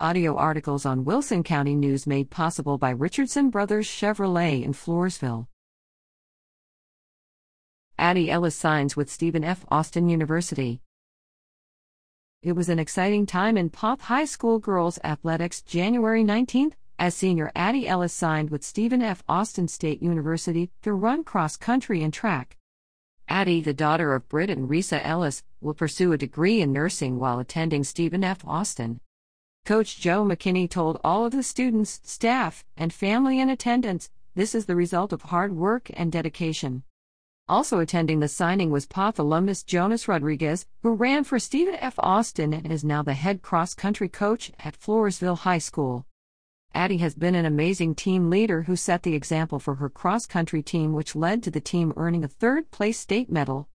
Audio articles on Wilson County News made possible by Richardson Brothers Chevrolet in Floresville. Addie Ellis signs with Stephen F. Austin University. It was an exciting time in Poth High School girls athletics January 19th as senior Addie Ellis signed with Stephen F. Austin State University to run cross country and track. Addie, the daughter of Britt and Risa Ellis, will pursue a degree in nursing while attending Stephen F. Austin. Coach Joe McKinney told all of the students, staff, and family in attendance this is the result of hard work and dedication. Also attending the signing was Poth alumnus Jonas Rodriguez, who ran for Stephen F. Austin and is now the head cross country coach at Floresville High School. Addie has been an amazing team leader who set the example for her cross country team, which led to the team earning a third place state medal.